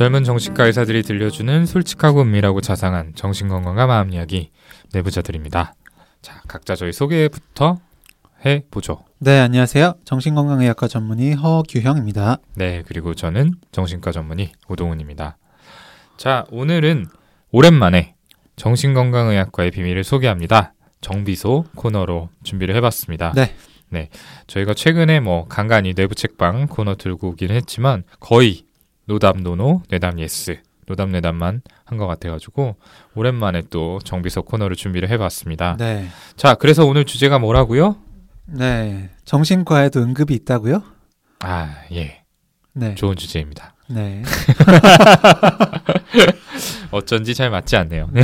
젊은 정신과 의사들이 들려주는 솔직하고 은밀하고 자상한 정신건강과 마음 이야기 내부자들입니다. 자, 각자 저희 소개부터 해 보죠. 네, 안녕하세요. 정신건강의학과 전문의 허규형입니다. 네, 그리고 저는 정신과 전문의 오동훈입니다. 자, 오늘은 오랜만에 정신건강의학과의 비밀을 소개합니다. 정비소 코너로 준비를 해봤습니다. 네. 네. 저희가 최근에 뭐 간간히 내부 책방 코너 들고 오긴 했지만 거의 노담 no no, 내담 yes, 노담 내담만 한 것 같아가지고 오랜만에 또 정비소 코너를 준비를 해봤습니다. 네. 자, 그래서 오늘 주제가 뭐라고요? 네. 정신과에도 응급이 있다고요? 아, 예. 네. 좋은 주제입니다. 네. 어쩐지 잘 맞지 않네요. 네.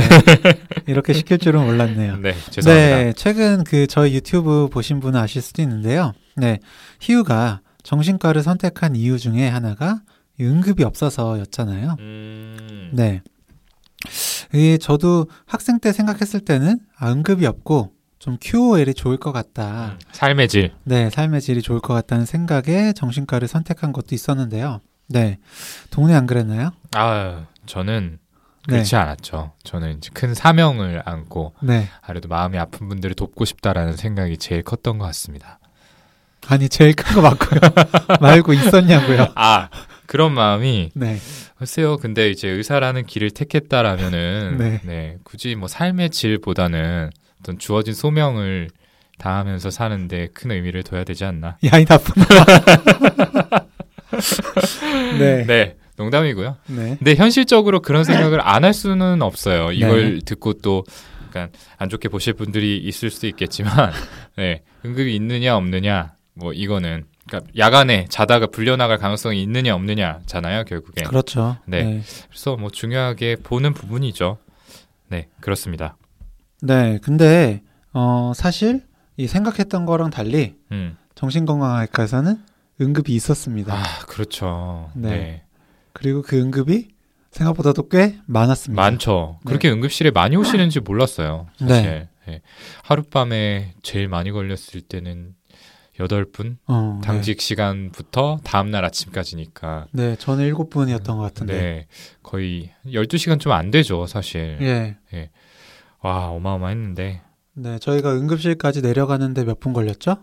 이렇게 시킬 줄은 몰랐네요. 네, 죄송합니다. 네, 최근 그 저희 유튜브 보신 분은 아실 수도 있는데요. 네, 희우가 정신과를 선택한 이유 중에 하나가 응급이 없어서였잖아요. 음, 네. 이 저도 학생 때 생각했을 때는 아, 응급이 없고 좀 QOL이 좋을 것 같다. 음, 삶의 질. 네, 삶의 질이 좋을 것 같다는 생각에 정신과를 선택한 것도 있었는데요. 네, 동네 안 그랬나요? 아, 저는 네, 그렇지 않았죠. 저는 이제 큰 사명을 안고 네. 아무래도 마음이 아픈 분들을 돕고 싶다라는 생각이 제일 컸던 것 같습니다. 아니 제일 큰 거 맞고요. 말고 있었냐고요. 아, 그런 마음이 네, 글쎄요. 근데 이제 의사라는 길을 택했다라면은 네. 네. 굳이 뭐 삶의 질보다는 어떤 주어진 소명을 다하면서 사는데 큰 의미를 둬야 되지 않나. 야이 나쁜 놈. 네, 네, 네, 농담이고요. 근데 현실적으로 그런 생각을 안 할 수는 없어요. 이걸 네. 듣고 또 약간 안 좋게 보실 분들이 있을 수도 있겠지만, 네, 응급이 있느냐 없느냐, 뭐 이거는 그러니까 야간에 자다가 불려나갈 가능성이 있느냐 없느냐잖아요, 결국에. 그렇죠. 네. 네. 그래서 뭐 중요하게 보는 부분이죠. 네, 그렇습니다. 네, 근데 어 사실 이 생각했던 거랑 달리 음, 정신건강학과에서는 응급이 있었습니다. 아 그렇죠. 네. 네, 그리고 그 응급이 생각보다도 꽤 많았습니다. 많죠. 네. 그렇게 응급실에 많이 오시는지 몰랐어요. 사실. 네. 하룻밤에 제일 많이 걸렸을 때는 여덟 분 어, 당직 시간부터 다음 날 아침까지니까. 네, 네 저는 일곱 분이었던 것 같은데. 네. 거의 12시간 좀 안 되죠, 사실. 예. 와, 어마어마했는데. 네, 저희가 응급실까지 내려가는데 몇 분 걸렸죠?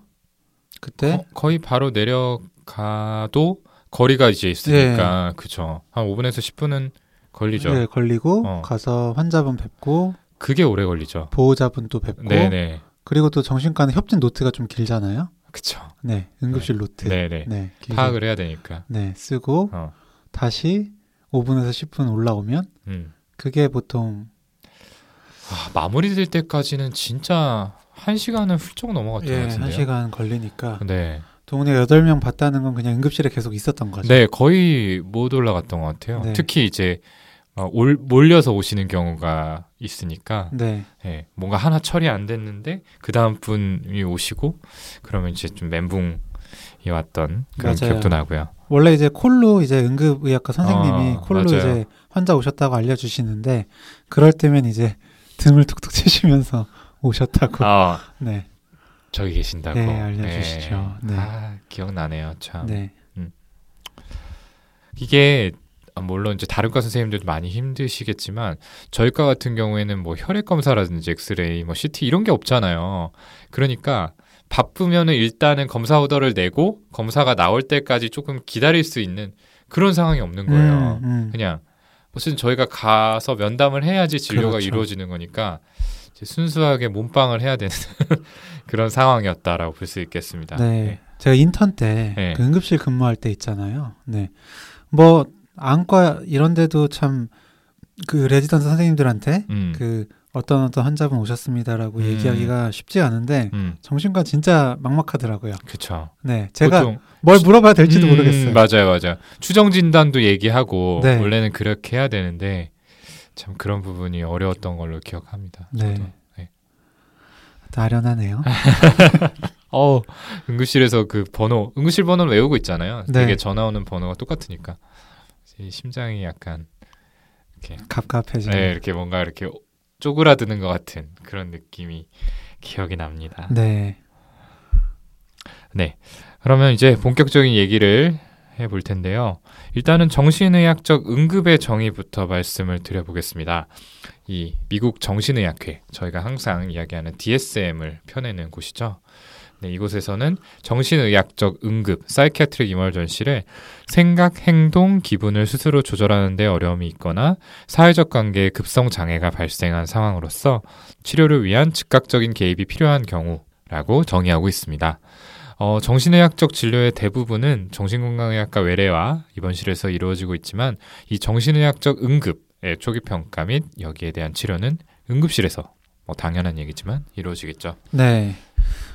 그때? 거, 의 바로 내려가도 거리가 이제 있으니까. 그쵸. 한 5분에서 10분은 걸리죠. 네, 걸리고 어. 가서 환자분 뵙고 그게 오래 걸리죠. 보호자분 또 뵙고 네네. 그리고 또 정신과는 협진 노트가 좀 길잖아요. 그쵸. 네, 응급실 노트. 네네. 네, 파악을 해야 되니까. 네, 쓰고 어. 다시 5분에서 10분 올라오면 음. 그게 보통 아, 마무리될 때까지는 진짜 한 시간은 훌쩍 넘어갔던 것 예, 같은데요. 한 시간 걸리니까 네. 동네 8명 봤다는 건 그냥 응급실에 계속 있었던 거죠. 네, 거의 못 올라갔던 것 같아요. 네. 특히 이제 어, 올, 몰려서 오시는 경우가 있으니까 네. 예, 뭔가 하나 처리 안 됐는데 그 다음 분이 오시고 그러면 이제 좀 멘붕이 왔던 그런 맞아요. 기억도 나고요. 원래 이제 콜로 이제 응급의학과 선생님이 어, 콜로 맞아요. 이제 환자 오셨다고 알려주시는데 그럴 때면 이제 등을 툭툭 치시면서 오셨다고. 아, 네. 저기 계신다고. 네, 알려주시죠. 예. 네. 아, 기억나네요. 참. 네. 이게 아, 물론 이제 다른 과 선생님들도 많이 힘드시겠지만 저희 과 같은 경우에는 뭐 혈액 검사라든지 엑스레이, 뭐 CT 이런 게 없잖아요. 그러니까 바쁘면은 일단은 검사 오더를 내고 검사가 나올 때까지 조금 기다릴 수 있는 그런 상황이 없는 거예요. 음, 음. 그냥 무슨 저희가 가서 면담을 해야지 진료가 그렇죠. 이루어지는 거니까 순수하게 몸빵을 해야 되는 그런 상황이었다라고 볼 수 있겠습니다. 네. 제가 인턴 때 네. 그 응급실 근무할 때 있잖아요. 네. 뭐 안과 이런 데도 참 그 레지던트 선생님들한테 음, 그 어떤 어떤 환자분 오셨습니다라고 음. 얘기하기가 쉽지 않은데 음, 정신과 진짜 막막하더라고요. 그쵸. 네. 제가 뭘 물어봐야 될지도 음, 모르겠어요. 맞아요, 맞아요. 추정 진단도 얘기하고 네. 원래는 그렇게 해야 되는데 참 그런 부분이 어려웠던 걸로 기억합니다. 네. 저도. 네. 아련하네요. 어, 응급실에서 그 번호, 응급실 번호를 외우고 있잖아요. 네. 되게 전화 오는 번호가 똑같으니까 제 심장이 약간 이렇게 갑갑해지는. 네, 이렇게 뭔가 이렇게 쪼그라드는 것 같은 그런 느낌이 기억이 납니다. 네. 네. 그러면 이제 본격적인 얘기를 해볼 텐데요. 일단은 정신의학적 응급의 정의부터 말씀을 드려보겠습니다. 이 미국 정신의학회, 저희가 항상 이야기하는 DSM을 펴내는 곳이죠. 네, 이곳에서는 정신의학적 응급, psychiatric emergency를 생각, 행동, 기분을 스스로 조절하는 데 어려움이 있거나 사회적 관계에 급성 장애가 발생한 상황으로서 치료를 위한 즉각적인 개입이 필요한 경우라고 정의하고 있습니다. 어, 정신의학적 진료의 대부분은 정신건강의학과 외래와 입원실에서 이루어지고 있지만 이 정신의학적 응급의 초기 평가 및 여기에 대한 치료는 응급실에서 뭐 당연한 얘기지만 이루어지겠죠. 네.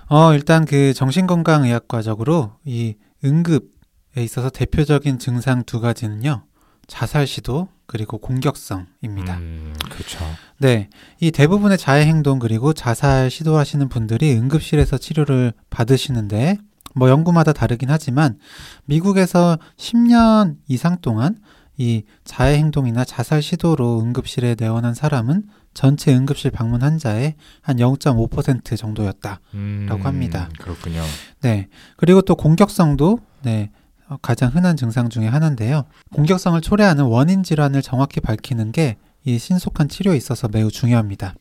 어, 일단 그 정신건강의학과적으로 이 응급에 있어서 대표적인 증상 두 가지는요. 자살 시도 그리고 공격성입니다. 음, 그렇죠. 네. 이 대부분의 자해 행동 그리고 자살 시도하시는 분들이 응급실에서 치료를 받으시는데 뭐 연구마다 다르긴 하지만 미국에서 10년 이상 동안 이 자해 행동이나 자살 시도로 응급실에 내원한 사람은 전체 응급실 방문 환자의 한 0.5% 정도였다라고 음, 합니다. 그렇군요. 네. 그리고 또 공격성도 네. 어, 가장 흔한 증상 중에 하나인데요. 공격성을 초래하는 원인 질환을 정확히 밝히는 게 이 신속한 치료에 있어서 매우 중요합니다.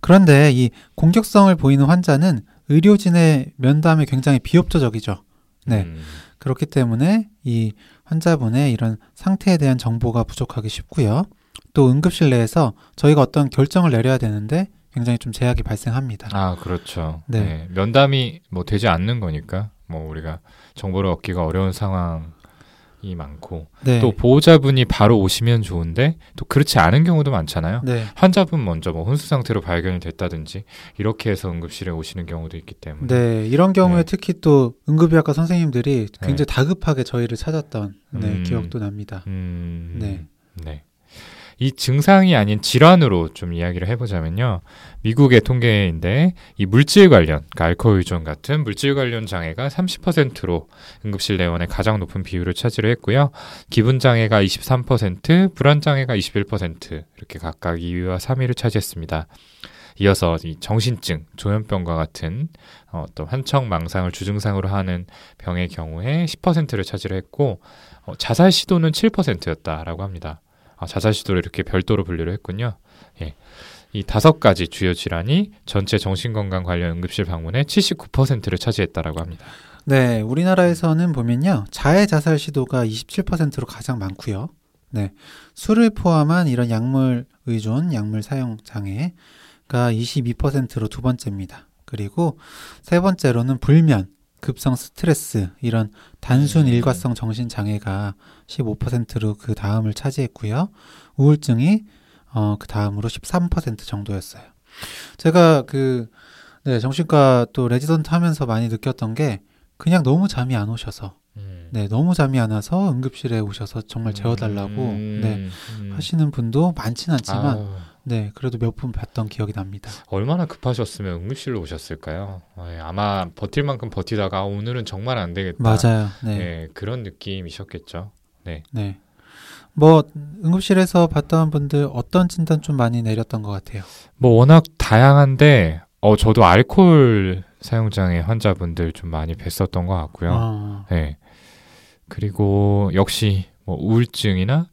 그런데 이 공격성을 보이는 환자는 의료진의 면담에 굉장히 비협조적이죠. 네. 음, 그렇기 때문에 이 환자분의 이런 상태에 대한 정보가 부족하기 쉽고요. 또 응급실 내에서 저희가 어떤 결정을 내려야 되는데 굉장히 좀 제약이 발생합니다. 아, 그렇죠. 네. 네. 면담이 뭐 되지 않는 거니까 뭐 우리가 정보를 얻기가 어려운 상황이 많고 네. 또 보호자분이 바로 오시면 좋은데 또 그렇지 않은 경우도 많잖아요. 네. 환자분 먼저 뭐 혼수 상태로 발견이 됐다든지 이렇게 해서 응급실에 오시는 경우도 있기 때문에 네, 이런 경우에 네. 특히 또 응급의학과 선생님들이 굉장히 네. 다급하게 저희를 찾았던 네, 음. 기억도 납니다. 음, 네. 네. 이 증상이 아닌 질환으로 좀 이야기를 해보자면요. 미국의 통계인데 이 물질 관련, 그러니까 알코올 의존 같은 물질 관련 장애가 30%로 응급실 내원의 가장 높은 비율을 차지를 했고요. 기분 장애가 23%, 불안 장애가 21% 이렇게 각각 2위와 3위를 차지했습니다. 이어서 이 정신증, 조현병과 같은 어, 또 한청 망상을 주증상으로 하는 병의 경우에 10%를 차지를 했고 어, 자살 시도는 7%였다라고 합니다. 아, 자살 시도를 이렇게 별도로 분류를 했군요. 예. 이 다섯 가지 주요 질환이 전체 정신건강 관련 응급실 방문의 79%를 차지했다라고 합니다. 네, 우리나라에서는 보면요. 자해 자살 시도가 27%로 가장 많고요. 네. 술을 포함한 이런 약물 의존, 약물 사용 장애가 22%로 두 번째입니다. 그리고 세 번째로는 불면, 급성 스트레스, 이런 단순 음. 일과성 정신 장애가 15%로 그 다음을 차지했고요. 우울증이 어, 그 다음으로 13% 정도였어요. 제가 그 네, 정신과 또 레지던트 하면서 많이 느꼈던 게 그냥 너무 잠이 안 오셔서 네, 너무 잠이 안 와서 응급실에 오셔서 정말 재워달라고 음, 네, 음. 하시는 분도 많진 않지만 아우, 네, 그래도 몇 분 봤던 기억이 납니다. 얼마나 급하셨으면 응급실로 오셨을까요? 어, 예, 아마 버틸 만큼 버티다가 아, 오늘은 정말 안 되겠다. 맞아요. 네. 예, 그런 느낌이셨겠죠. 네. 네. 뭐 응급실에서 봤던 분들 어떤 진단 좀 많이 내렸던 것 같아요. 뭐 워낙 다양한데 어 저도 알코올 사용장애 환자분들 좀 많이 뵀었던 것 같고요. 아, 네. 그리고 역시 뭐 우울증이나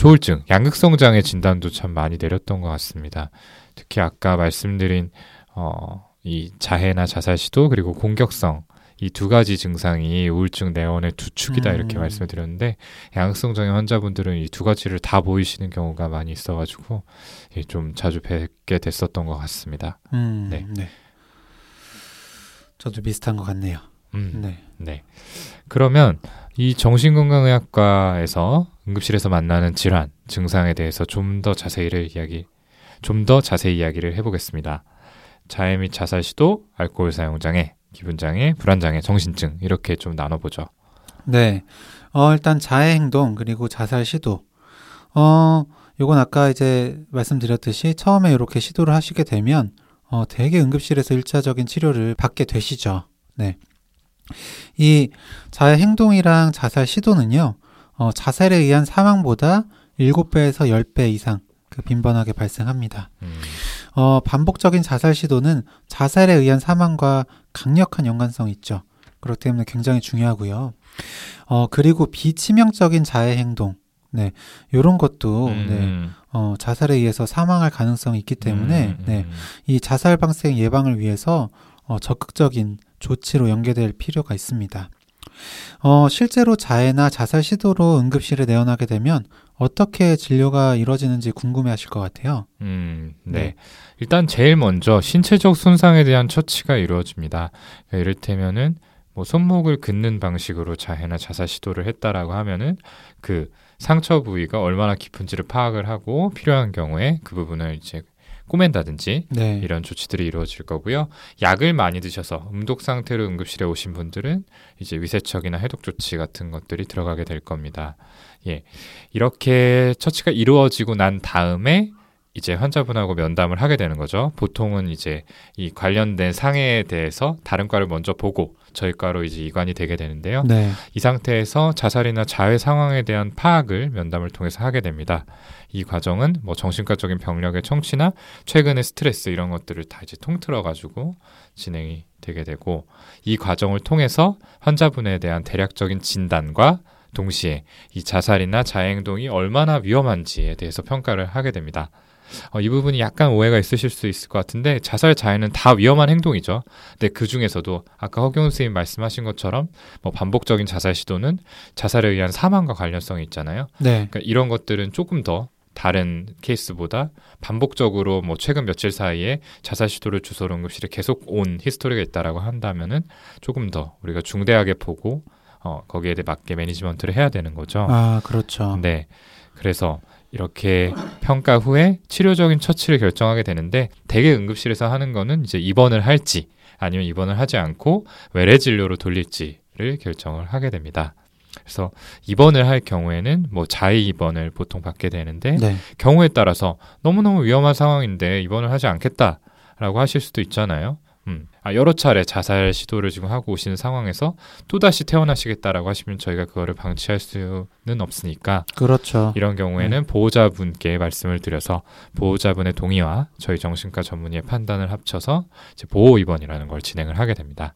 조울증, 양극성 장애 진단도 참 많이 내렸던 것 같습니다. 특히 아까 말씀드린 어, 이 자해나 자살 시도 그리고 공격성 이 두 가지 증상이 우울증 내원의 두 축이다 음. 이렇게 말씀을 드렸는데 양극성 장애 환자분들은 이 두 가지를 다 보이시는 경우가 많이 있어가지고 예, 좀 자주 뵙게 됐었던 것 같습니다. 음, 네. 네. 저도 비슷한 것 같네요. 음. 네. 네. 그러면 이 정신건강의학과에서 응급실에서 만나는 질환, 증상에 대해서 좀 더 자세히를 이야기, 좀 더 자세히 이야기를 해보겠습니다. 자해 및 자살 시도, 알코올 사용 장애, 기분 장애, 불안 장애, 정신증 이렇게 좀 나눠보죠. 네. 어, 일단 자해 행동 그리고 자살 시도. 어, 요건 아까 이제 말씀드렸듯이 처음에 이렇게 시도를 하시게 되면 어, 대개 응급실에서 일차적인 치료를 받게 되시죠. 네. 이 자해 행동이랑 자살 시도는요. 어, 자살에 의한 사망보다 7배에서 10배 이상 그 빈번하게 발생합니다. 음, 어, 반복적인 자살 시도는 자살에 의한 사망과 강력한 연관성이 있죠. 그렇기 때문에 굉장히 중요하고요. 어, 그리고 비치명적인 자해 행동. 네. 요런 것도 네. 음. 어, 자살에 의해서 사망할 가능성이 있기 때문에 음, 음, 네. 음. 이 자살 방생 예방을 위해서 어, 적극적인 조치로 연계될 필요가 있습니다. 어, 실제로 자해나 자살 시도로 응급실에 내원하게 되면 어떻게 진료가 이루어지는지 궁금해 하실 것 같아요. 음, 네. 네. 일단 제일 먼저 신체적 손상에 대한 처치가 이루어집니다. 그러니까 이를테면은 뭐 손목을 긋는 방식으로 자해나 자살 시도를 했다라고 하면은 그 상처 부위가 얼마나 깊은지를 파악을 하고 필요한 경우에 그 부분을 이제 꼬맨다든지 네. 이런 조치들이 이루어질 거고요. 약을 많이 드셔서 음독 상태로 응급실에 오신 분들은 이제 위세척이나 해독 조치 같은 것들이 들어가게 될 겁니다. 예. 이렇게 처치가 이루어지고 난 다음에 이제 환자분하고 면담을 하게 되는 거죠. 보통은 이제 이 관련된 상해에 대해서 다른 과를 먼저 보고 저희 과로 이제 이관이 되게 되는데요. 네. 이 상태에서 자살이나 자해 상황에 대한 파악을 면담을 통해서 하게 됩니다. 이 과정은 뭐 정신과적인 병력의 청취나 최근의 스트레스 이런 것들을 다 이제 통틀어 가지고 진행이 되게 되고 이 과정을 통해서 환자분에 대한 대략적인 진단과 동시에 이 자살이나 자해 행동이 얼마나 위험한지에 대해서 평가를 하게 됩니다. 어, 이 부분이 약간 오해가 있으실 수 있을 것 같은데 자살 자해는 다 위험한 행동이죠. 근데 그 중에서도 아까 허경 선생님 말씀하신 것처럼 뭐 반복적인 자살 시도는 자살에 의한 사망과 관련성이 있잖아요. 네. 그러니까 이런 것들은 조금 더 다른 케이스보다 반복적으로 뭐 최근 며칠 사이에 자살 시도를 주소로 응급실에 계속 온 history가 있다라고 한다면은 조금 더 우리가 중대하게 보고 어 거기에 대해 맞게 매니지먼트를 해야 되는 거죠. 아, 그렇죠. 네. 그래서 이렇게 평가 후에 치료적인 처치를 결정하게 되는데 대개 응급실에서 하는 거는 이제 입원을 할지 아니면 입원을 하지 않고 외래 진료로 돌릴지를 결정을 하게 됩니다. 그래서 입원을 할 경우에는 뭐 자의 입원을 보통 받게 되는데 네. 경우에 따라서 너무너무 위험한 상황인데 입원을 하지 않겠다라고 하실 수도 있잖아요. 음. 아, 여러 차례 자살 시도를 지금 하고 오시는 상황에서 또다시 태어나시겠다라고 하시면 저희가 그거를 방치할 수는 없으니까 그렇죠. 이런 경우에는 보호자분께 말씀을 드려서 보호자분의 동의와 저희 정신과 전문의의 판단을 합쳐서 이제 보호 입원이라는 걸 진행을 하게 됩니다.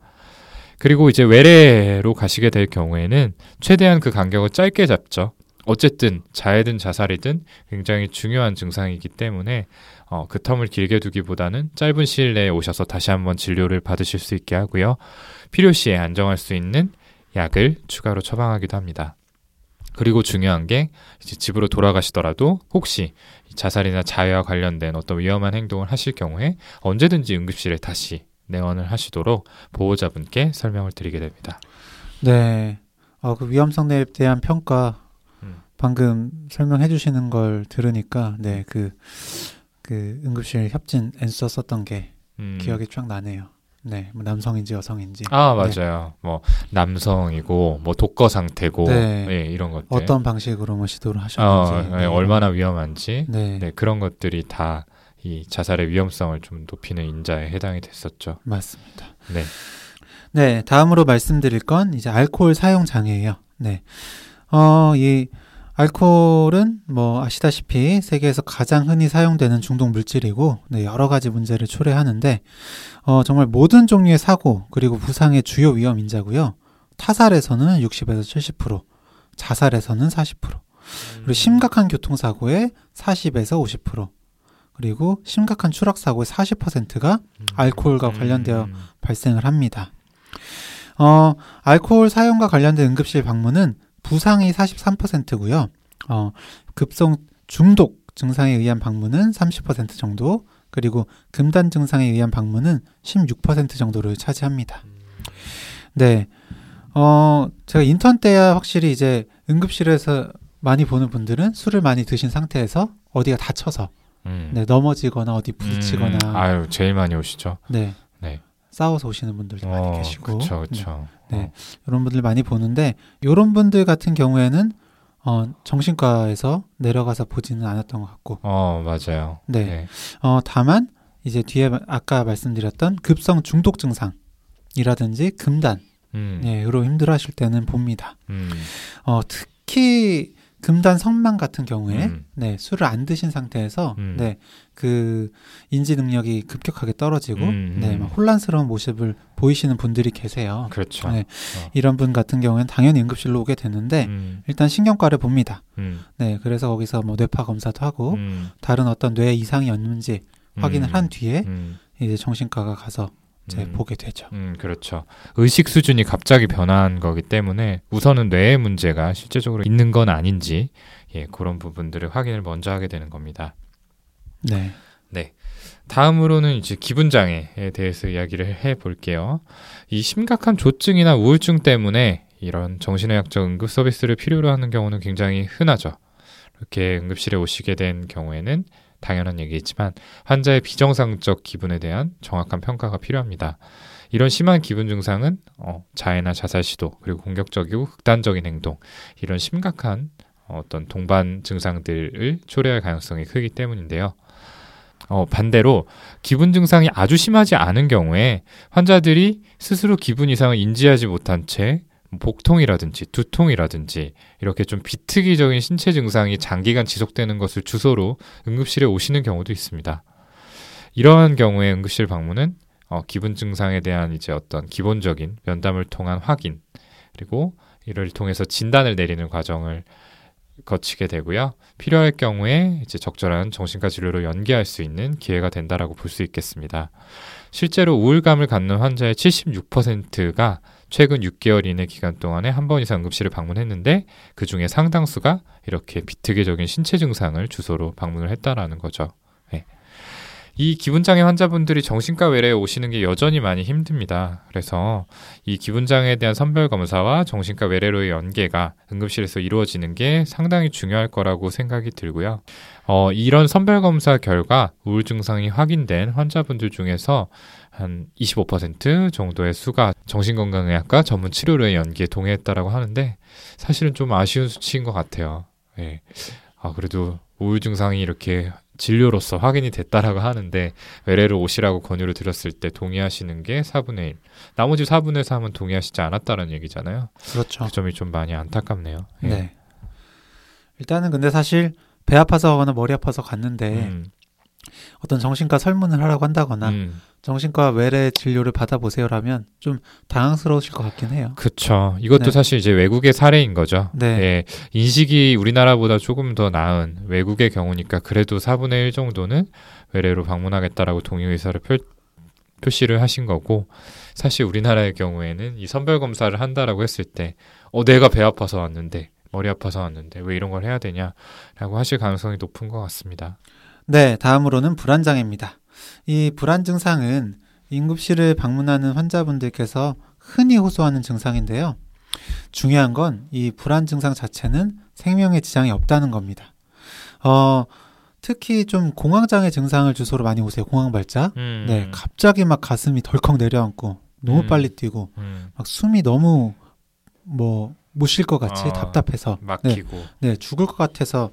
그리고 이제 외래로 가시게 될 경우에는 최대한 그 간격을 짧게 잡죠. 어쨌든 자해든 자살이든 굉장히 중요한 증상이기 때문에 어, 그 텀을 길게 두기보다는 짧은 시일 내에 오셔서 다시 한번 진료를 받으실 수 있게 하고요. 필요시에 안정할 수 있는 약을 추가로 처방하기도 합니다. 그리고 중요한 게 집으로 돌아가시더라도 혹시 자살이나 자해와 관련된 어떤 위험한 행동을 하실 경우에 언제든지 응급실에 다시 내원을 하시도록 보호자분께 설명을 드리게 됩니다. 네. 어, 그 위험성에 대한 평가 음. 방금 설명해 주시는 걸 들으니까 네, 그, 그 응급실 협진 엔서 썼던 게 음. 기억이 쫙 나네요. 네. 뭐 남성인지 여성인지. 아 네. 맞아요. 뭐 남성이고 뭐 독거 상태고 네. 예, 이런 것들. 어떤 방식으로 뭐 시도를 어, 하셨는지. 예, 네. 얼마나 위험한지 네. 네, 그런 것들이 다 이 자살의 위험성을 좀 높이는 인자에 해당이 됐었죠. 맞습니다. 네. 네, 다음으로 말씀드릴 건 이제 알코올 사용 장애예요. 네. 어, 이 알코올은 뭐 아시다시피 세계에서 가장 흔히 사용되는 중독 물질이고 네, 여러 가지 문제를 초래하는데 어, 정말 모든 종류의 사고 그리고 부상의 주요 위험 인자고요. 타살에서는 60에서 70%, 자살에서는 40%, 그리고 심각한 교통사고의 40에서 50%, 그리고 심각한 추락 사고의 40%가 알코올과 관련되어 음. 발생을 합니다. 어, 알코올 사용과 관련된 응급실 방문은 부상이 43%고요. 어, 급성 중독 증상에 의한 방문은 30% 정도, 그리고 금단 증상에 의한 방문은 16% 정도를 차지합니다. 네. 어, 제가 인턴 때야 확실히 이제 응급실에서 많이 보는 분들은 술을 많이 드신 상태에서 어디가 다쳐서 음. 네, 넘어지거나 어디 부딪히거나 음, 아유 제일 많이 오시죠. 네. 네. 싸워서 오시는 분들도 많이 계시고 그렇죠, 네. 그렇죠. 네. 이런 분들 많이 보는데 이런 분들 같은 경우에는 어, 정신과에서 내려가서 보지는 않았던 것 같고 어, 맞아요. 네. 어, 다만 이제 뒤에 마- 아까 말씀드렸던 급성 중독 증상이라든지 금단 음, 예, 으로 힘들어하실 때는 봅니다. 음, 어, 특히 금단 성만 같은 경우에 음. 네, 술을 안 드신 상태에서 음. 네, 그 인지 능력이 급격하게 떨어지고 음, 네, 음. 막 혼란스러운 모습을 보이시는 분들이 계세요. 그렇죠. 네. 어. 이런 분 같은 경우에는 당연히 응급실로 오게 되는데 음, 일단 신경과를 봅니다. 음, 네, 그래서 거기서 뭐 뇌파 검사도 하고 음, 다른 어떤 뇌 이상이 없는지 확인을 음, 한 뒤에 음, 이제 정신과가 가서 음. 보게 되죠. 음, 그렇죠. 의식 수준이 갑자기 변한 거기 때문에 우선은 뇌의 문제가 실제적으로 있는 건 아닌지 예, 그런 부분들을 확인을 먼저 하게 되는 겁니다. 네. 다음으로는 이제 기분 장애에 대해서 이야기를 해 볼게요. 이 심각한 조증이나 우울증 때문에 이런 정신의학적 응급 서비스를 필요로 하는 경우는 굉장히 흔하죠. 이렇게 응급실에 오시게 된 경우에는 당연한 얘기지만 환자의 비정상적 기분에 대한 정확한 평가가 필요합니다. 이런 심한 기분 증상은 어, 자해나 자살 시도 그리고 공격적이고 극단적인 행동 이런 심각한 어떤 동반 증상들을 초래할 가능성이 크기 때문인데요. 어, 반대로 기분 증상이 아주 심하지 않은 경우에 환자들이 스스로 기분 이상을 인지하지 못한 채 복통이라든지 두통이라든지 이렇게 좀 비특이적인 신체 증상이 장기간 지속되는 것을 주소로 응급실에 오시는 경우도 있습니다. 이러한 경우에 응급실 방문은 어, 기분 증상에 대한 이제 어떤 기본적인 면담을 통한 확인 그리고 이를 통해서 진단을 내리는 과정을 거치게 되고요. 필요할 경우에 이제 적절한 정신과 진료로 연계할 수 있는 기회가 된다라고 볼 수 있겠습니다. 실제로 우울감을 갖는 환자의 76%가 최근 6개월 이내 기간 동안에 한 번 이상 응급실을 방문했는데 그 중에 상당수가 이렇게 비특이적인 신체 증상을 주소로 방문을 했다라는 거죠. 네. 이 기분장애 환자분들이 정신과 외래에 오시는 게 여전히 많이 힘듭니다. 그래서 이 기분장애에 대한 선별 검사와 정신과 외래로의 연계가 응급실에서 이루어지는 게 상당히 중요할 거라고 생각이 들고요. 어, 이런 선별 검사 결과 우울 증상이 확인된 환자분들 중에서 한 25% 정도의 수가 정신건강의학과 전문 치료로의 연기에 동의했다라고 하는데 사실은 좀 아쉬운 수치인 것 같아요. 예. 아, 그래도 우울 증상이 이렇게 진료로서 확인이 됐다라고 하는데 외래로 오시라고 권유를 드렸을 때 동의하시는 게 4분의 1. 나머지 4분의 3은 동의하시지 않았다는 얘기잖아요. 그렇죠. 그 점이 좀 많이 안타깝네요. 예. 네. 일단은 근데 사실 배 아파서 가거나 머리 아파서 갔는데 음, 어떤 정신과 설문을 하라고 한다거나 음. 정신과 외래 진료를 받아보세요라면 좀 당황스러우실 것 같긴 해요. 그쵸. 이것도 네. 사실 이제 외국의 사례인 거죠. 네. 예, 인식이 우리나라보다 조금 더 나은 외국의 경우니까 그래도 4분의 1 정도는 외래로 방문하겠다라고 동의 의사를 표, 표시를 하신 거고 사실 우리나라의 경우에는 이 선별 검사를 한다라고 했을 때 어, 내가 배 아파서 왔는데 머리 아파서 왔는데 왜 이런 걸 해야 되냐라고 하실 가능성이 높은 것 같습니다. 네, 다음으로는 불안장애입니다. 이 불안 증상은 응급실을 방문하는 환자분들께서 흔히 호소하는 증상인데요. 중요한 건 이 불안 증상 자체는 생명에 지장이 없다는 겁니다. 어, 특히 좀 공황장애 증상을 주소로 많이 오세요. 공황 발작. 음, 네, 갑자기 막 가슴이 덜컥 내려앉고 너무 음. 빨리 뛰고 음, 막 숨이 너무 뭐 못 쉴 것 같이 어, 답답해서 막히고 네 죽을 것 같아서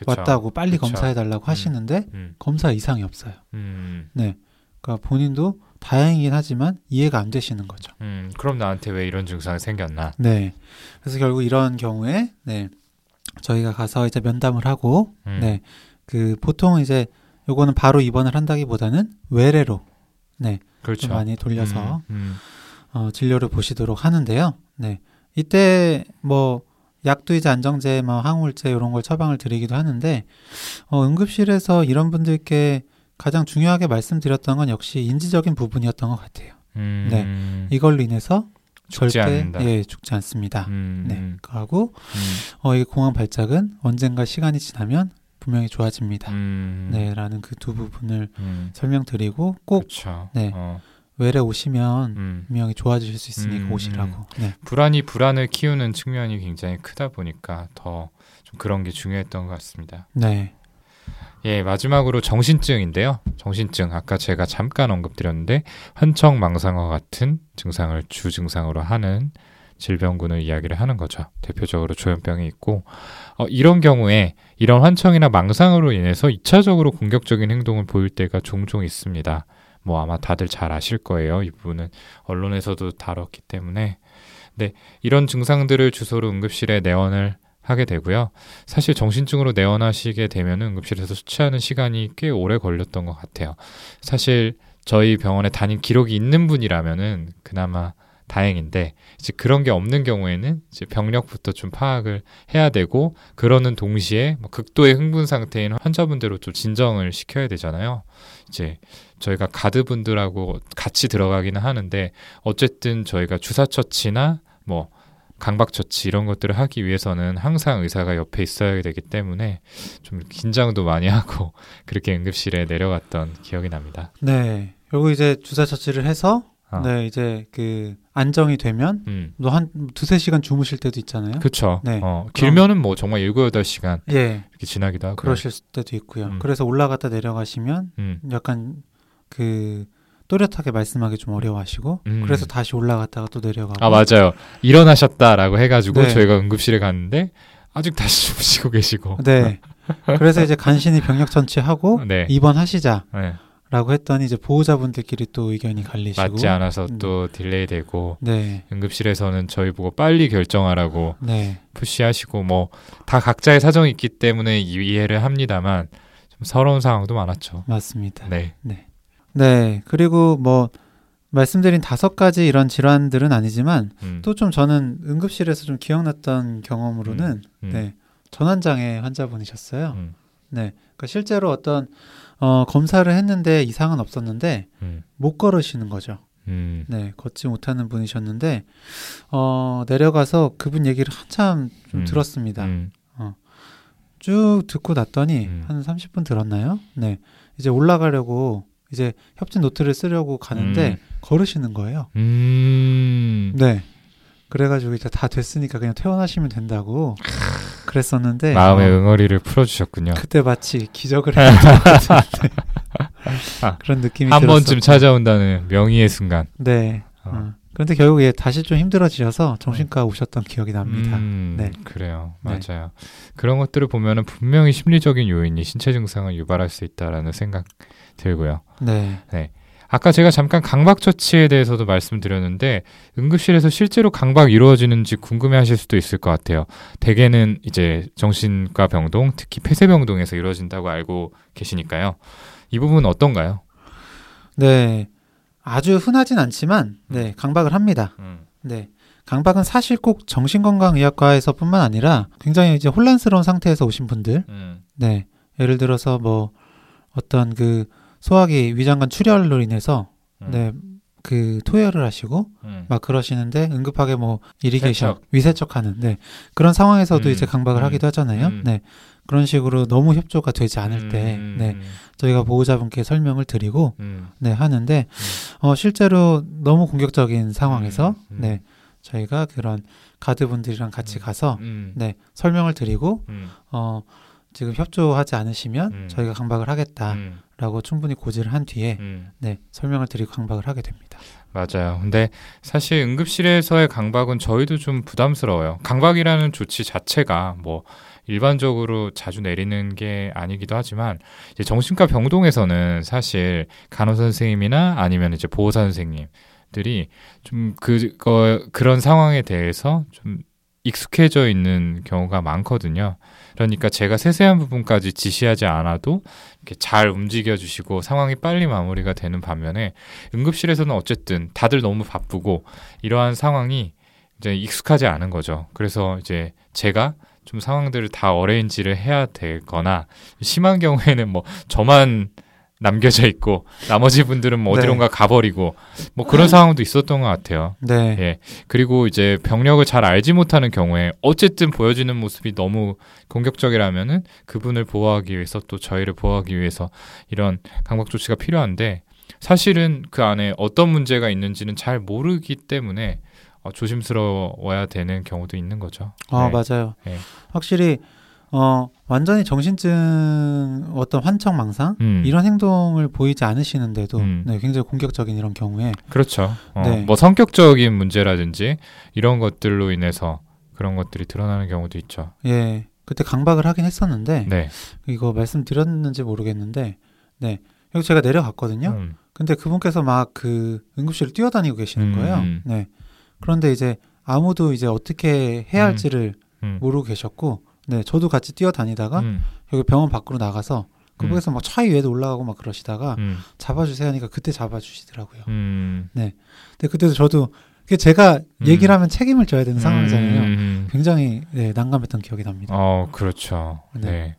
그쵸. 왔다고 빨리 그쵸. 검사해 달라고 하시는데 음, 검사 이상이 없어요. 음, 네. 그러니까 본인도 다행이긴 하지만 이해가 안 되시는 거죠. 음, 그럼 나한테 왜 이런 증상이 생겼나? 네. 그래서 결국 이런 경우에 네. 저희가 가서 이제 면담을 하고 음, 네. 그 보통 이제 요거는 바로 입원을 한다기보다는 외래로 네. 그렇죠. 좀 많이 돌려서 음, 음. 어, 진료를 보시도록 하는데요. 네. 이때 뭐 약도 이제 안정제, 뭐 항우울제 이런 걸 처방을 드리기도 하는데 어, 응급실에서 이런 분들께 가장 중요하게 말씀드렸던 건 역시 인지적인 부분이었던 것 같아요. 음, 이걸로 인해서 죽지 절대 않는다. 예 죽지 않습니다. 음, 네. 음, 그하고 음, 어, 이 공황 발작은 언젠가 시간이 지나면 분명히 좋아집니다. 음, 네라는 그 두 부분을 음, 설명드리고 꼭 그렇죠. 네. 어, 외래 오시면 음. 분명히 좋아지실 수 있으니까 음, 오시라고. 네. 불안이 불안을 키우는 측면이 굉장히 크다 보니까 더 좀 그런 게 중요했던 것 같습니다. 네. 예, 마지막으로 정신증인데요. 정신증 아까 제가 잠깐 언급드렸는데 환청망상과 같은 증상을 주 증상으로 하는 질병군을 이야기를 하는 거죠. 대표적으로 조현병이 있고 어, 이런 경우에 이런 환청이나 망상으로 인해서 2차적으로 공격적인 행동을 보일 때가 종종 있습니다. 뭐 아마 다들 잘 아실 거예요. 이 부분은 언론에서도 다뤘기 때문에. 네, 이런 증상들을 주소로 응급실에 내원을 하게 되고요. 사실 정신증으로 내원하시게 되면 응급실에서 수치하는 시간이 꽤 오래 걸렸던 것 같아요. 사실 저희 병원에 다닌 기록이 있는 분이라면은 그나마 다행인데 이제 그런 게 없는 경우에는 이제 병력부터 좀 파악을 해야 되고 그러는 동시에 뭐 극도의 흥분 상태인 환자분들로 좀 진정을 시켜야 되잖아요. 이제 저희가 가드분들하고 같이 들어가기는 하는데 어쨌든 저희가 주사 처치나 뭐 강박 처치 이런 것들을 하기 위해서는 항상 의사가 옆에 있어야 되기 때문에 좀 긴장도 많이 하고 그렇게 응급실에 내려갔던 기억이 납니다. 네. 요거 이제 주사 처치를 해서 어. 네, 이제 그 안정이 되면 음. 또한 두세 시간 주무실 때도 있잖아요. 그쵸. 네. 어, 길면은 뭐 정말 일곱 여덟 시간 예. 이렇게 지나기도 하고. 그러실 때도 있고요. 음. 그래서 올라갔다 내려가시면 음. 약간 그 또렷하게 말씀하기 좀 어려워하시고 음. 그래서 다시 올라갔다가 또 내려가고 아 맞아요. 일어나셨다라고 해가지고 네. 저희가 응급실에 갔는데 아직 다시 주무시고 계시고. 네. 그래서 이제 간신히 병력 청취하고 네. 입원하시자 라고 네. 했더니 이제 보호자분들끼리 또 의견이 갈리시고 맞지 않아서 음. 또 delay 되고 네. 응급실에서는 저희 보고 빨리 결정하라고 네. push하시고 뭐 다 각자의 사정이 있기 때문에 이해를 합니다만 좀 서러운 상황도 많았죠. 맞습니다. 네. 네. 그리고 뭐 말씀드린 다섯 가지 이런 질환들은 아니지만 음. 또좀 저는 응급실에서 좀 기억났던 경험으로는 음. 네. 전환장애 환자분이셨어요. 음. 네. 그러니까 실제로 어떤 어, 검사를 했는데 이상은 없었는데 음. 못 걸으시는 거죠. 음. 네, 걷지 못하는 분이셨는데 어, 내려가서 그분 얘기를 한참 좀 음. 들었습니다. 음. 쭉 듣고 났더니 음. 한 30분 들었나요? 네. 이제 올라가려고 이제 협진 노트를 쓰려고 가는데 걸으시는 거예요. 음. 네. 그래가지고 이제 다 됐으니까 그냥 퇴원하시면 된다고 그랬었는데 마음의 어, 응어리를 풀어주셨군요. 그때 마치 기적을 했던 것 같은데 아, 그런 느낌이 한 들었었고. 번쯤 찾아온다는 명의의 순간. 네. 어. 어. 그런데 결국 에 다시 좀 힘들어지셔서 정신과 오셨던 기억이 납니다. 음, 네. 그래요. 네. 맞아요. 그런 것들을 보면은 분명히 심리적인 요인이 신체 증상을 유발할 수 있다라는 생각 들고요. 네. 아까 제가 잠깐 강박 처치에 대해서도 말씀드렸는데 응급실에서 실제로 강박 이루어지는지 궁금해하실 수도 있을 것 같아요. 대개는 이제 정신과 병동, 특히 폐쇄병동에서 이루어진다고 알고 계시니까요. 이 부분 어떤가요? 네. 아주 흔하진 않지만 네, 강박을 합니다. 음, 네. 강박은 사실 꼭 정신건강의학과에서뿐만 아니라 굉장히 이제 혼란스러운 상태에서 오신 분들, 음, 네. 예를 들어서 뭐 어떤 그 소화기 위장관 출혈로 인해서 음, 네. 그 토혈을 하시고 음. 막 그러시는데 응급하게 뭐 이리게이션 세척. 위세척하는 네. 그런 상황에서도 음, 이제 강박을 음, 하기도 하잖아요. 음. 네. 그런 식으로 너무 협조가 되지 않을 때 음, 네. 저희가 보호자분께 설명을 드리고 음, 네, 하는데 어 실제로 너무 공격적인 상황에서 음, 음. 네. 저희가 그런 가드분들이랑 같이 음. 가서 음, 네, 설명을 드리고 음, 어 지금 협조하지 않으시면 음. 저희가 강박을 하겠다라고 음, 충분히 고지를 한 뒤에 음. 네, 설명을 드리고 강박을 하게 됩니다. 맞아요. 근데 사실 응급실에서의 강박은 저희도 좀 부담스러워요. 강박이라는 조치 자체가 뭐 일반적으로 자주 내리는 게 아니기도 하지만 이제 정신과 병동에서는 사실 간호사 선생님이나 아니면 이제 보호사 선생님들이 좀 그거 그런 상황에 대해서 좀 익숙해져 있는 경우가 많거든요. 그러니까 제가 세세한 부분까지 지시하지 않아도 이렇게 잘 움직여 주시고 상황이 빨리 마무리가 되는 반면에 응급실에서는 어쨌든 다들 너무 바쁘고 이러한 상황이 이제 익숙하지 않은 거죠. 그래서 이제 제가 좀 상황들을 다 어레인지를 해야 되거나 심한 경우에는 뭐 저만 남겨져 있고 나머지 분들은 뭐 네. 어디론가 가버리고 뭐 그런 상황도 있었던 것 같아요. 네. 예. 그리고 이제 병력을 잘 알지 못하는 경우에 어쨌든 보여지는 모습이 너무 공격적이라면은 그분을 보호하기 위해서 또 저희를 보호하기 위해서 이런 강박 조치가 필요한데 사실은 그 안에 어떤 문제가 있는지는 잘 모르기 때문에 어, 조심스러워야 되는 경우도 있는 거죠. 아, 네. 맞아요. 네. 확실히 어 완전히 정신증 어떤 환청 망상 음, 이런 행동을 보이지 않으시는데도 음. 네, 굉장히 공격적인 이런 경우에 그렇죠. 어, 네. 뭐 성격적인 문제라든지 이런 것들로 인해서 그런 것들이 드러나는 경우도 있죠. 예 그때 강박을 하긴 했었는데 네. 이거 말씀드렸는지 모르겠는데 네 여기 제가 내려갔거든요. 음, 근데 그분께서 막 그 응급실을 뛰어다니고 계시는 음, 거예요. 음. 네 그런데 이제 아무도 이제 어떻게 해야 음. 할지를 음. 모르고 계셨고, 네, 저도 같이 뛰어다니다가 음. 여기 병원 밖으로 나가서 음. 그곳에서 막차 위에도 올라가고 막 그러시다가 음. 잡아주세요 하니까 그때 잡아주시더라고요. 음. 근데 그때도 저도 제가 음. 얘기를 하면 책임을 져야 되는 상황이잖아요. 음. 굉장히 네, 난감했던 기억이 납니다. 어, 그렇죠. 네. 네.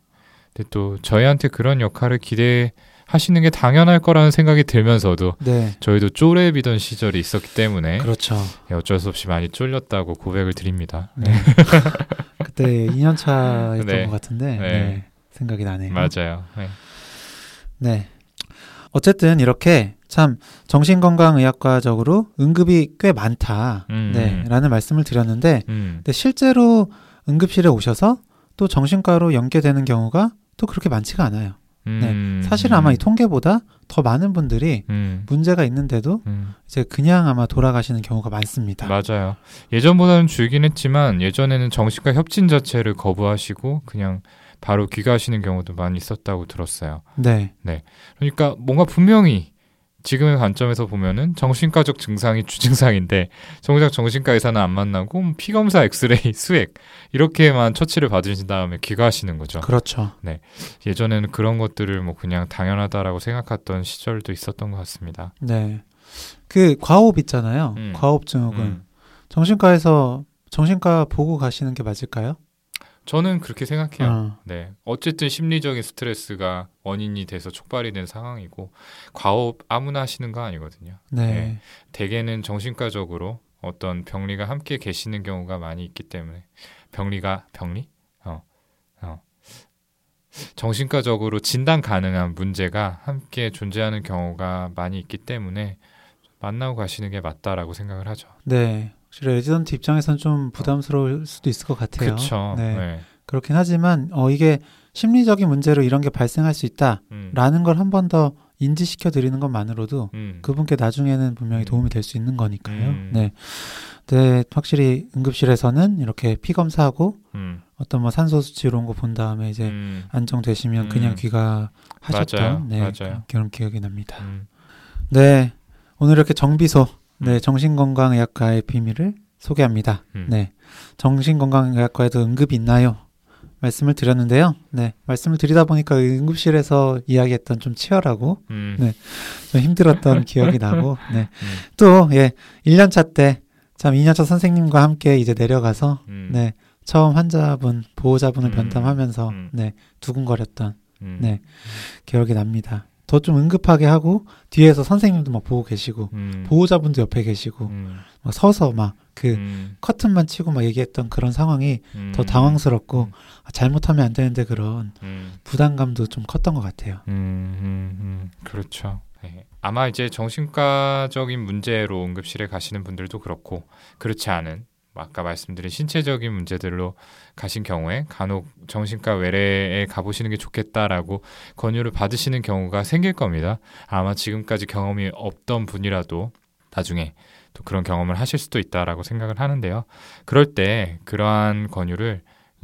근데 또 저희한테 그런 역할을 기대 하시는 게 당연할 거라는 생각이 들면서도 네, 저희도 쪼렙이던 시절이 있었기 때문에 그렇죠. 예, 어쩔 수 없이 많이 쫄렸다고 고백을 드립니다. 네. 그때 2년 차였던 네. 것 같은데 네. 네, 생각이 나네요. 맞아요. 네. 네. 어쨌든 이렇게 참 정신건강의학과적으로 응급이 꽤 많다. 음. 네, 라는 말씀을 드렸는데 음. 근데 실제로 응급실에 오셔서 또 정신과로 연계되는 경우가 또 그렇게 많지가 않아요. 음. 사실은 아마 이 통계보다 더 많은 분들이 음. 문제가 있는데도 음. 이제 그냥 아마 돌아가시는 경우가 많습니다. 맞아요. 예전보다는 줄긴 했지만 예전에는 정신과 협진 자체를 거부하시고 그냥 바로 귀가하시는 경우도 많이 있었다고 들었어요. 네. 그러니까 뭔가 분명히 지금의 관점에서 보면은 정신과적 증상이 주증상인데 정작 정신과 의사는 안 만나고 뭐 피검사, 엑스레이, 수액 이렇게만 처치를 받으신 다음에 귀가하시는 거죠. 그렇죠. 예전에는 그런 것들을 뭐 그냥 당연하다라고 생각했던 시절도 있었던 것 같습니다. 네. 그 과호흡 있잖아요. 음. 과호흡 증후군. 음. 정신과에서 정신과 보고 가시는 게 맞을까요? 저는 그렇게 생각해요. 어, 네. 어쨌든 심리적인 스트레스가 원인이 돼서 촉발이 된 상황이고 과호흡 아무나 하시는 거 아니거든요. 네. 네. 대개는 정신과적으로 어떤 병리가 함께 계시는 경우가 많이 있기 때문에 병리가 병리? 어. 어. 정신과적으로 진단 가능한 문제가 함께 존재하는 경우가 많이 있기 때문에 만나고 가시는 게 맞다라고 생각을 하죠. 네. 확실히 레지던트 입장에선 좀 부담스러울 수도 있을 것 같아요. 그렇죠. 네. 그렇긴 하지만 어 이게 심리적인 문제로 이런 게 발생할 수 있다라는 음. 걸한 번 더 인지시켜 드리는 것만으로도 음. 그분께 나중에는 분명히 음. 도움이 될 수 있는 거니까요. 음. 네. 네, 확실히 응급실에서는 이렇게 피 검사하고 음. 어떤 뭐 산소 수치 이런 거 본 다음에 이제 음. 안정되시면 음. 그냥 귀가하셨던 맞아요. 네, 맞아요. 그런 기억이 납니다. 음. 네. 오늘 이렇게 정비소 네, 음. 정신건강의학과의 비밀을 소개합니다. 음. 네. 정신건강의학과에도 응급이 있나요? 말씀을 드렸는데요. 네. 말씀을 드리다 보니까 응급실에서 이야기했던 좀 치열하고 음. 네. 좀 힘들었던 기억이 나고, 네. 음. 또, 예, 1년차 때, 참 2년차 선생님과 함께 이제 내려가서, 음. 네. 처음 환자분, 보호자분을 음. 변담하면서, 음. 네. 두근거렸던 음. 네. 기억이 납니다. 더 좀 응급하게 하고, 뒤에서 선생님도 막 보고 계시고, 음. 보호자분도 옆에 계시고, 음. 막 서서 막그 음. 커튼만 치고 막 얘기했던 그런 상황이 음. 더 당황스럽고, 음. 아, 잘못하면 안 되는데 그런 음. 부담감도 좀 컸던 것 같아요. 그렇죠. 네. 아마 이제 정신과적인 문제로 응급실에 가시는 분들도 그렇고 그렇지 않은 뭐 아까 말씀드린 신체적인 문제들로 가신 경우에 간혹 정신과 외래에 가보시는 게 좋겠다라고 권유를 받으시는 경우가 생길 겁니다. 아마 지금까지 경험이 없던 분이라도 나중에 또 그런 경험을 하실 수도 있다라고 생각을 하는데요. 그럴 때 그러한 권유를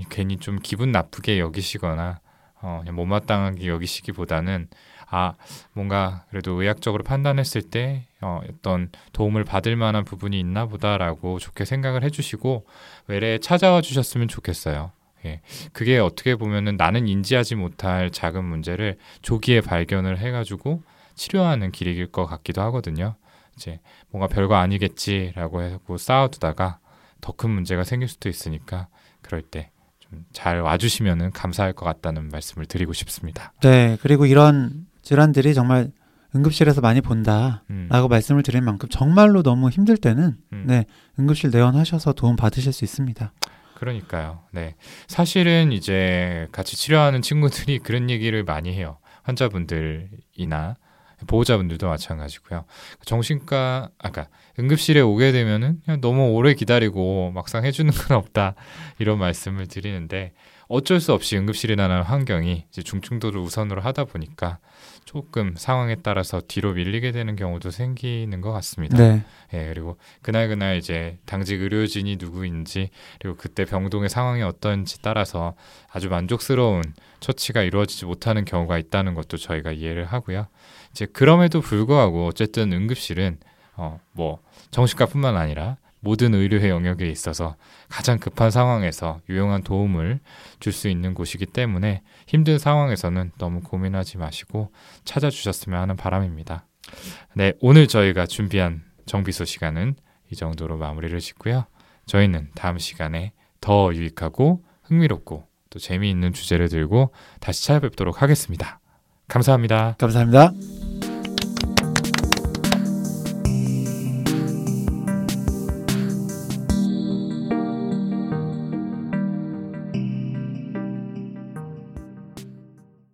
괜히 좀 기분 나쁘게 여기시거나 어, 못마땅하게 여기시기보다는 아 뭔가 그래도 의학적으로 판단했을 때 어, 어떤 도움을 받을 만한 부분이 있나 보다라고 좋게 생각을 해주시고 외래에 찾아와 주셨으면 좋겠어요. 예, 그게 어떻게 보면은 나는 인지하지 못할 작은 문제를 조기에 발견을 해가지고 치료하는 길일 것 같기도 하거든요. 이제 뭔가 별거 아니겠지라고 하고 쌓아두다가 더 큰 문제가 생길 수도 있으니까 그럴 때 좀 잘 와주시면은 감사할 것 같다는 말씀을 드리고 싶습니다. 네. 그리고 이런 질환들이 정말 응급실에서 많이 본다. 음, 라고 말씀을 드린 만큼 정말로 너무 힘들 때는 음. 네 응급실 내원하셔서 도움 받으실 수 있습니다. 그러니까요. 네. 사실은 이제 같이 치료하는 친구들이 그런 얘기를 많이 해요. 환자분들이나 보호자분들도 마찬가지고요. 정신과 아까 응급실에 오게 되면은 그냥 너무 오래 기다리고 막상 해주는 건 없다 이런 말씀을 드리는데 어쩔 수 없이 응급실이라는 환경이 이제 중증도를 우선으로 하다 보니까 조금 상황에 따라서 뒤로 밀리게 되는 경우도 생기는 것 같습니다. 네. 예, 그리고 그날 그날 이제 당직 의료진이 누구인지 그리고 그때 병동의 상황이 어떤지 따라서 아주 만족스러운 처치가 이루어지지 못하는 경우가 있다는 것도 저희가 이해를 하고요. 이제 그럼에도 불구하고 어쨌든 응급실은 어, 뭐 정신과뿐만 아니라 모든 의료의 영역에 있어서 가장 급한 상황에서 유용한 도움을 줄 수 있는 곳이기 때문에 힘든 상황에서는 너무 고민하지 마시고 찾아주셨으면 하는 바람입니다. 네, 오늘 저희가 준비한 정비소 시간은 이 정도로 마무리를 짓고요. 저희는 다음 시간에 더 유익하고 흥미롭고 또 재미있는 주제를 들고 다시 찾아뵙도록 하겠습니다. 감사합니다. 감사합니다.